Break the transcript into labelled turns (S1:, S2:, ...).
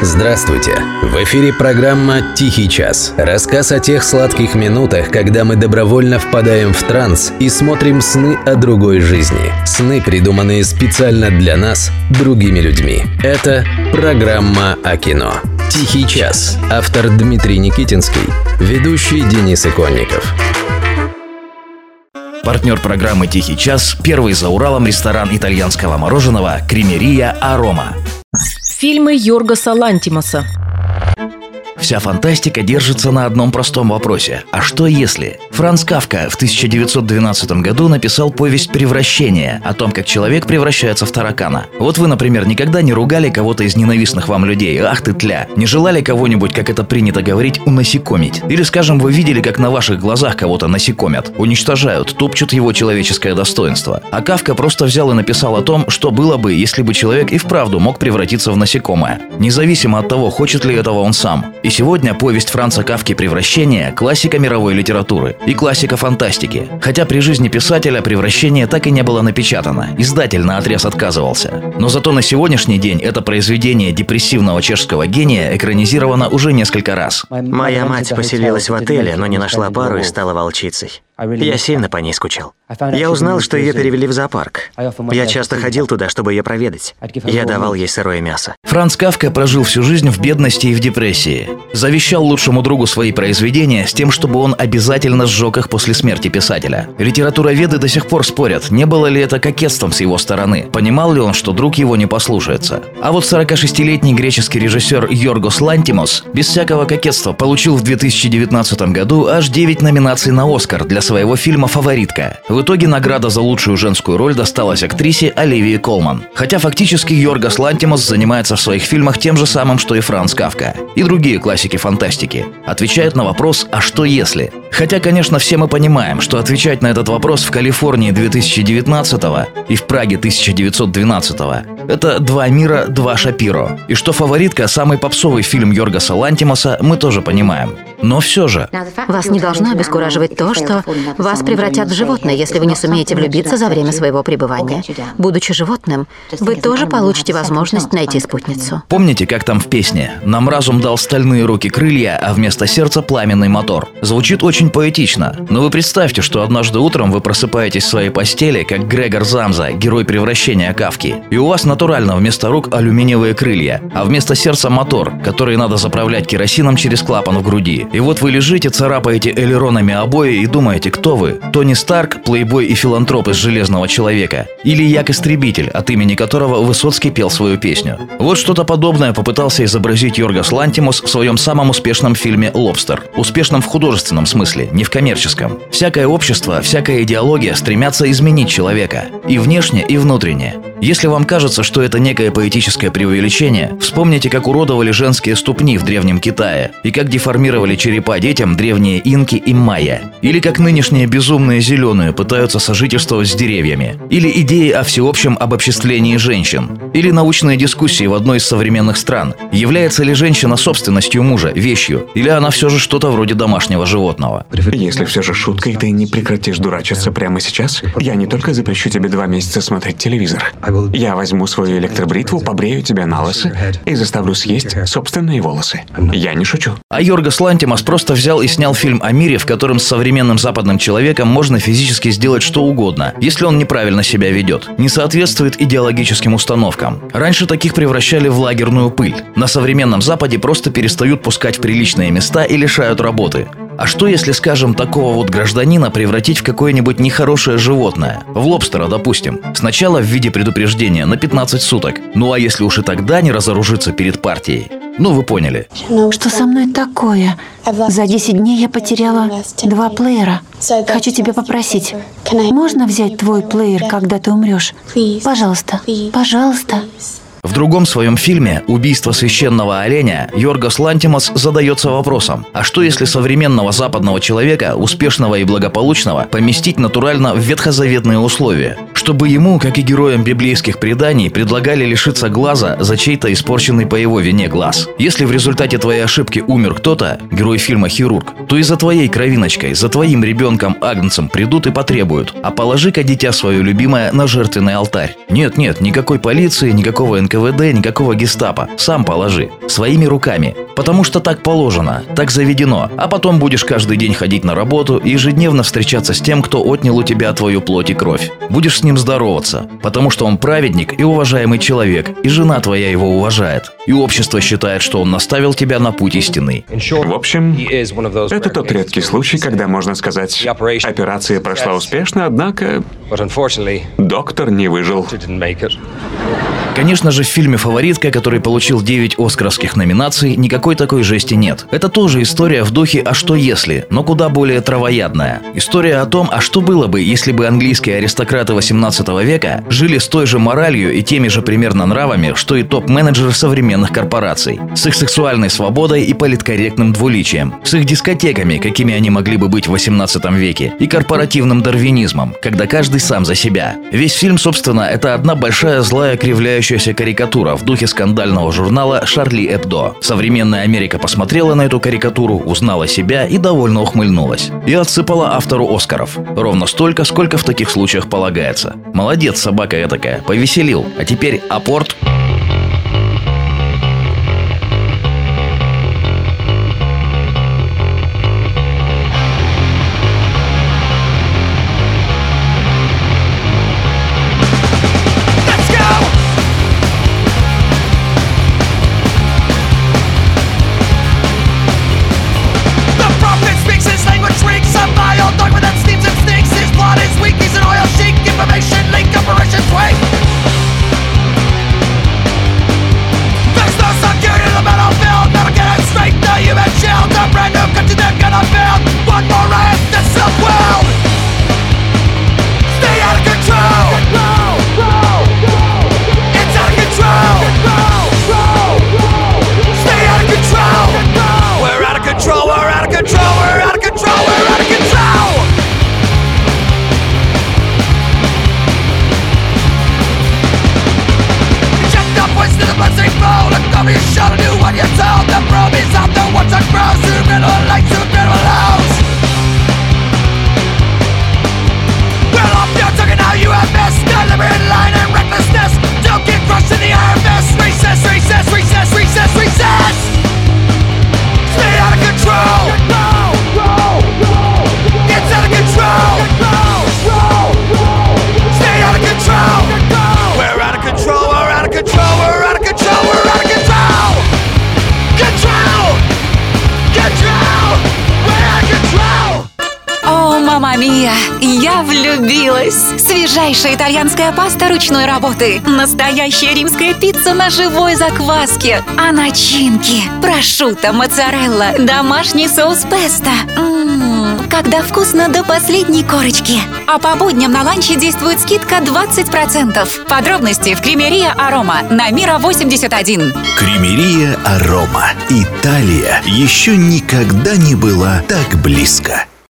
S1: Здравствуйте! В эфире программа «Тихий час». Рассказ о тех сладких минутах, когда мы добровольно впадаем в транс и смотрим сны о другой жизни. Сны, придуманные специально для нас, другими людьми. Это программа о кино. «Тихий час». Автор Дмитрий Никитинский. Ведущий Денис Иконников.
S2: Партнер программы «Тихий час» – первый за Уралом ресторан итальянского мороженого «Кремерия Арома».
S3: Фильмы Йоргаса Лантимаса.
S2: Вся фантастика держится на одном простом вопросе. А что если? Франц Кавка в 1912 году написал повесть «Превращение» о том, как человек превращается в таракана. Вот вы, например, никогда не ругали кого-то из ненавистных вам людей «Ах ты тля!» Не желали кого-нибудь, как это принято говорить, унасекомить? Или, скажем, вы видели, как на ваших глазах кого-то насекомят, уничтожают, топчут его человеческое достоинство. А Кавка просто взял и написал о том, что было бы, если бы человек и вправду мог превратиться в насекомое. Независимо от того, хочет ли этого он сам. И сегодня повесть Франца Кавки «Превращение» – классика мировой литературы и классика фантастики. Хотя при жизни писателя «Превращение» так и не было напечатано, издатель на отрез отказывался. Но зато на сегодняшний день это произведение депрессивного чешского гения экранизировано уже несколько раз.
S4: Моя мать поселилась в отеле, но не нашла пару и стала волчицей. Я сильно по ней скучал. Я узнал, что ее перевели в зоопарк. Я часто ходил туда, чтобы ее проведать. Я давал ей сырое мясо.
S2: Франц Кавка прожил всю жизнь в бедности и в депрессии. Завещал лучшему другу свои произведения с тем, чтобы он обязательно сжег их после смерти писателя. Литературоведы до сих пор спорят, не было ли это кокетством с его стороны, понимал ли он, что друг его не послушается. А вот 46-летний греческий режиссер Йоргос Лантимос без всякого кокетства получил в 2019 году аж 9 номинаций на Оскар для своего фильма «Фаворитка». В итоге награда за лучшую женскую роль досталась актрисе Оливии Колман. Хотя фактически Йоргос Лантимос занимается в своих фильмах тем же самым, что и Франц Кавка. И другие классики фантастики. Отвечает на вопрос «А что если?». Хотя, конечно, все мы понимаем, что отвечать на этот вопрос в Калифорнии 2019 и в Праге 1912 это два мира, два Шапиро. И что «Фаворитка» – самый попсовый фильм Йоргаса Лантимоса, мы тоже понимаем. Но все же.
S5: Вас не должно обескураживать то, что вас превратят в животное, если вы не сумеете влюбиться за время своего пребывания. Будучи животным, вы тоже получите возможность найти спутницу.
S2: Помните, как там в песне? «Нам разум дал стальные руки-крылья, а вместо сердца пламенный мотор». Звучит очень поэтично, но вы представьте, что однажды утром вы просыпаетесь в своей постели, как Грегор Замза, герой превращения Кавки, и у вас натурально вместо рук алюминиевые крылья, а вместо сердца мотор, который надо заправлять керосином через клапан в груди. И вот вы лежите, царапаете элеронами обои и думаете, кто вы? Тони Старк, плейбой и филантроп из «Железного человека»? Или Як-истребитель, от имени которого Высоцкий пел свою песню? Вот что-то подобное попытался изобразить Йоргас Лантимус в своем самом успешном фильме «Лобстер». Успешном в художественном смысле, не в коммерческом. Всякое общество, всякая идеология стремятся изменить человека. И внешне, и внутренне. Если вам кажется, что это некое поэтическое преувеличение, вспомните, как уродовали женские ступни в Древнем Китае и как деформировали черепа детям древние инки и майя. Или как нынешние безумные зеленые пытаются сожительствовать с деревьями. Или идеи о всеобщем обобществлении женщин. Или научные дискуссии в одной из современных стран. Является ли женщина собственностью мужа, вещью, или она все же что-то вроде домашнего животного?
S6: Если все же шутка, и ты не прекратишь дурачиться прямо сейчас, я не только запрещу тебе два месяца смотреть телевизор. Я возьму свою электробритву, побрею тебя на лысо и заставлю съесть собственные волосы. Я не шучу.
S2: А Йоргас Лантимас просто взял и снял фильм о мире, в котором с современным западным человеком можно физически сделать что угодно, если он неправильно себя ведет, не соответствует идеологическим установкам. Раньше таких превращали в лагерную пыль. На современном Западе просто перестают пускать в приличные места и лишают работы. А что если, скажем, такого вот гражданина превратить в какое-нибудь нехорошее животное? В лобстера, допустим. Сначала в виде предупреждения на 15 суток. Ну а если уж и тогда не разоружиться перед партией? Ну, вы поняли.
S7: Что со мной такое? За 10 дней я потеряла два плеера. Хочу тебя попросить, можно взять твой плеер, когда ты умрешь? Пожалуйста, пожалуйста.
S2: В другом своем фильме «Убийство священного оленя» Йоргос Лантимос задается вопросом, а что если современного западного человека, успешного и благополучного, поместить натурально в ветхозаветные условия? Что чтобы ему, как и героям библейских преданий, предлагали лишиться глаза за чей-то испорченный по его вине глаз. Если в результате твоей ошибки умер кто-то, герой фильма «Хирург», то и за твоей кровиночкой, за твоим ребенком-агнцем придут и потребуют, а положи-ка дитя свое любимое на жертвенный алтарь. Нет-нет, никакой полиции, никакого НКВД, никакого гестапо. Сам положи. Своими руками. Потому что так положено, так заведено. А потом будешь каждый день ходить на работу и ежедневно встречаться с тем, кто отнял у тебя твою плоть и кровь. Будешь с ним здороваться, потому что он праведник и уважаемый человек, и жена твоя его уважает. И общество считает, что он наставил тебя на путь истины.
S6: В общем, это тот редкий случай, когда можно сказать, операция прошла успешно, однако доктор не выжил.
S2: Конечно же, в фильме «Фаворитка», который получил 9 оскаровских номинаций, никакой такой жести нет. Это тоже история в духе «А что если?», но куда более травоядная. История о том, а что было бы, если бы английские аристократы 18 века жили с той же моралью и теми же примерно нравами, что и топ-менеджеры современных корпораций. С их сексуальной свободой и политкорректным двуличием. С их дискотеками, какими они могли бы быть в 18 веке. И корпоративным дарвинизмом, когда каждый сам за себя. Весь фильм, собственно, это одна большая злая кривляющая повторяющаяся карикатура в духе скандального журнала «Шарли Эбдо». Современная Америка посмотрела на эту карикатуру, узнала себя и довольно ухмыльнулась. И отсыпала автору Оскаров. Ровно столько, сколько в таких случаях полагается. Молодец, собака этакая, повеселил. А теперь апорт...
S8: that I like to Мама Мия, я влюбилась! Свежайшая итальянская паста ручной работы, настоящая римская пицца на живой закваске, а начинки – прошутто, моцарелла, домашний соус песто. Ммм, когда вкусно до последней корочки. А по будням на ланче действует скидка 20%. Подробности в Кремерия Арома на Мира 81.
S9: Кремерия Арома. Италия еще никогда не была так близко.